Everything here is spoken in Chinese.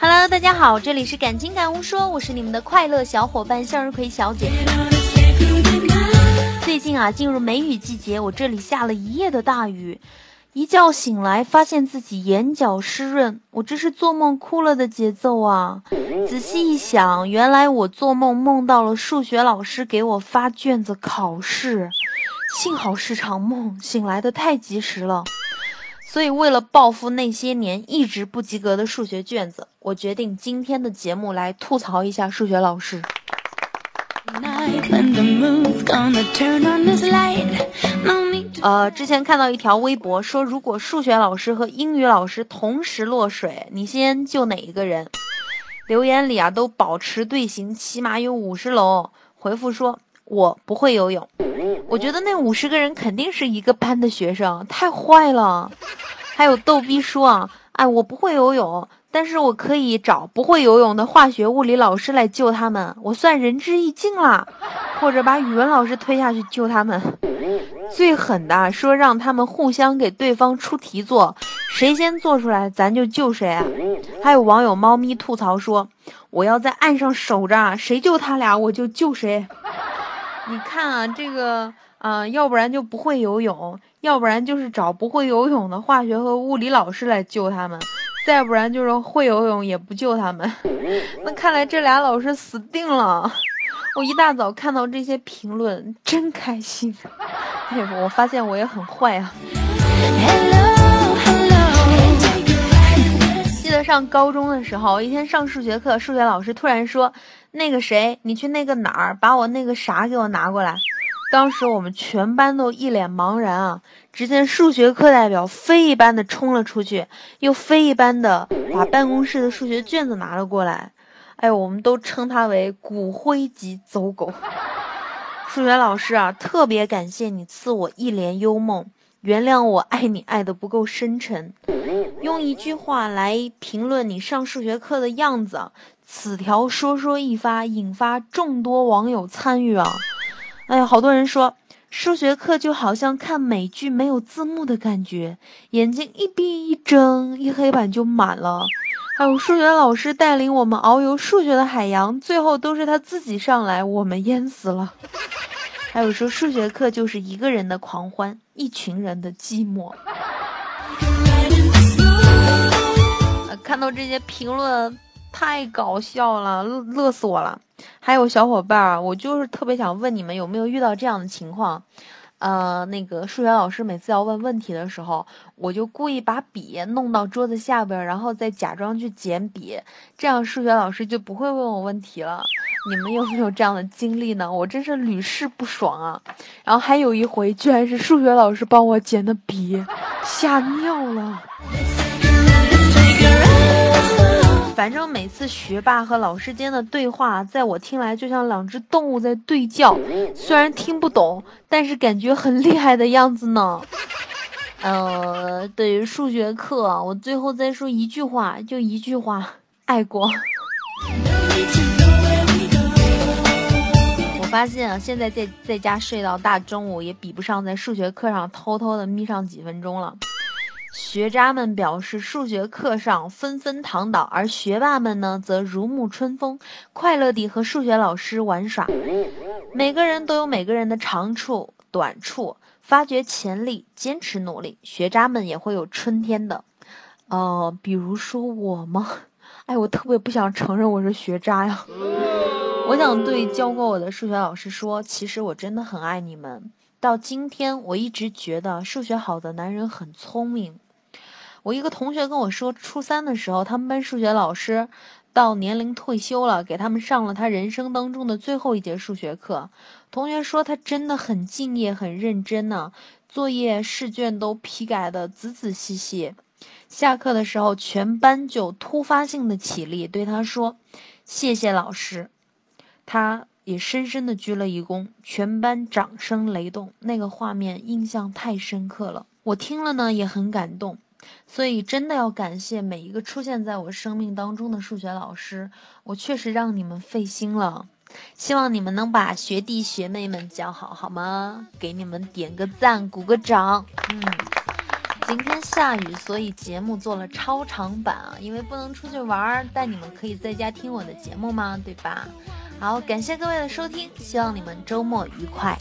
Hello，大家好，这里是感情感悟说，我是你们的快乐小伙伴向日葵小姐。最近啊，进入梅雨季节，我这里下了一夜的大雨，一觉醒来发现自己眼角湿润，我这是做梦哭了的节奏啊！仔细一想，原来我做梦梦到了数学老师给我发卷子考试，幸好是场梦，醒来的太及时了。所以，为了报复那些年一直不及格的数学卷子，我决定今天的节目来吐槽一下数学老师。呃，之前看到一条微博说，如果数学老师和英语老师同时落水，你先救哪一个人？留言里啊都保持队形，起码有五十楼。回复说，我不会游泳。我觉得那五十个人肯定是一个班的学生，太坏了。还有逗逼说啊，哎，我不会游泳。但是我可以找不会游泳的化学、物理老师来救他们，我算仁至义尽了。或者把语文老师推下去救他们。最狠的说让他们互相给对方出题做，谁先做出来咱就救谁。还有网友猫咪吐槽说，我要在岸上守着，谁救他俩我就救谁。你看啊，这个啊，要不然就不会游泳，要不然就是找不会游泳的化学和物理老师来救他们。再不然就是会游泳也不救他们，那看来这俩老师死定了。我一大早看到这些评论，真开心。哎，我发现我也很坏啊。上高中的时候，一天上数学课，数学老师突然说：“那个谁，你去那个哪儿，把我那个啥给我拿过来。”当时我们全班都一脸茫然啊！只见数学课代表飞一般的冲了出去，又飞一般的把办公室的数学卷子拿了过来。哎，我们都称他为骨灰级走狗。数学老师啊，特别感谢你赐我一帘幽梦，原谅我爱你爱的不够深沉。用一句话来评论你上数学课的样子，此条说说一发，引发众多网友参与啊！哎呀，好多人说数学课就好像看美剧没有字幕的感觉，眼睛一闭一睁，一黑板就满了。还有数学老师带领我们遨游数学的海洋，最后都是他自己上来，我们淹死了。还有说数学课就是一个人的狂欢，一群人的寂寞。看到这些评论。太搞笑了，乐乐死我了！还有小伙伴儿，我就是特别想问你们有没有遇到这样的情况？呃，那个数学老师每次要问问题的时候，我就故意把笔弄到桌子下边，然后再假装去捡笔，这样数学老师就不会问我问题了。你们有没有这样的经历呢？我真是屡试不爽啊！然后还有一回，居然是数学老师帮我捡的笔，吓尿了。反正每次学霸和老师间的对话，在我听来就像两只动物在对叫，虽然听不懂，但是感觉很厉害的样子呢。呃，对于数学课，我最后再说一句话，就一句话，爱过。我发现啊，现在在在家睡到大中午，也比不上在数学课上偷偷的眯上几分钟了。学渣们表示，数学课上纷纷躺倒，而学霸们呢，则如沐春风，快乐地和数学老师玩耍。每个人都有每个人的长处、短处，发掘潜力，坚持努力。学渣们也会有春天的，呃，比如说我吗？哎，我特别不想承认我是学渣呀。我想对教过我的数学老师说，其实我真的很爱你们。到今天，我一直觉得数学好的男人很聪明。我一个同学跟我说，初三的时候，他们班数学老师到年龄退休了，给他们上了他人生当中的最后一节数学课。同学说他真的很敬业、很认真呢，作业试卷都批改的仔仔细细。下课的时候，全班就突发性的起立对他说：“谢谢老师。”他也深深地鞠了一躬全班掌声雷动那个画面印象太深刻了。我听了呢也很感动所以真的要感谢每一个出现在我生命当中的数学老师我确实让你们费心了。希望你们能把学弟学妹们教好好吗？给你们点个赞鼓个掌。嗯。今天下雨所以节目做了超长版啊因为不能出去玩儿但你们可以在家听我的节目吗？对吧？好感谢各位的收听希望你们周末愉快。